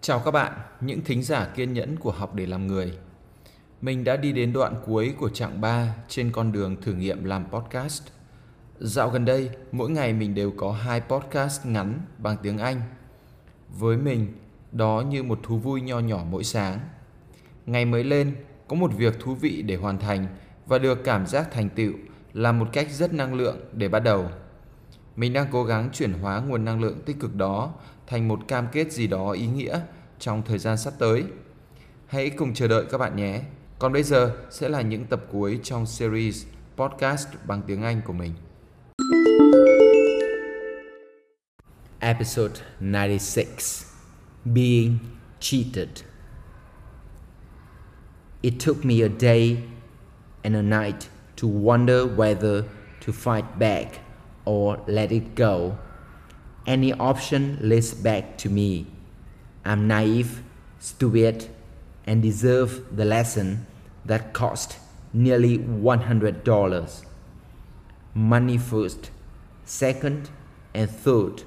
Chào các bạn, những thính giả kiên nhẫn của học để làm người. Mình đã đi đến đoạn cuối của chặng 3 trên con đường thử nghiệm làm podcast. Dạo gần đây, mỗi ngày mình đều có hai podcast ngắn bằng tiếng Anh. Với mình, đó như một thú vui nho nhỏ mỗi sáng. Ngày mới lên, có một việc thú vị để hoàn thành và được cảm giác thành tựu là một cách rất năng lượng để bắt đầu. Mình đang cố gắng chuyển hóa nguồn năng lượng tích cực đó thành một cam kết gì đó ý nghĩa trong thời gian sắp tới. Hãy cùng chờ đợi các bạn nhé. Còn bây giờ sẽ là những tập cuối trong series podcast bằng tiếng Anh của mình. Episode 96 Being Cheated. It took me a day and a night to wonder whether to fight back or let it go. Any option leads back to me. I'm naive, stupid, and deserve the lesson that cost nearly $100. Money first, second, and third.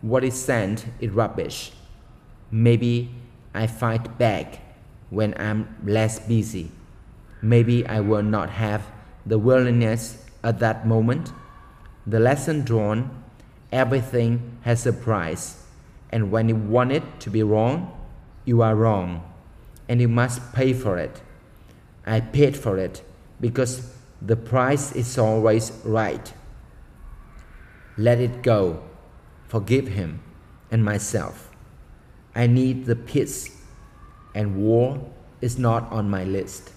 What is sent is rubbish. Maybe I fight back when I'm less busy. Maybe I will not have the willingness at that moment. The lesson drawn everything has a price and when you want it to be wrong, you are wrong. And you must pay for it. I paid for it because the price is always right. Let it go. Forgive him and myself. I need the peace, and war is not on my list.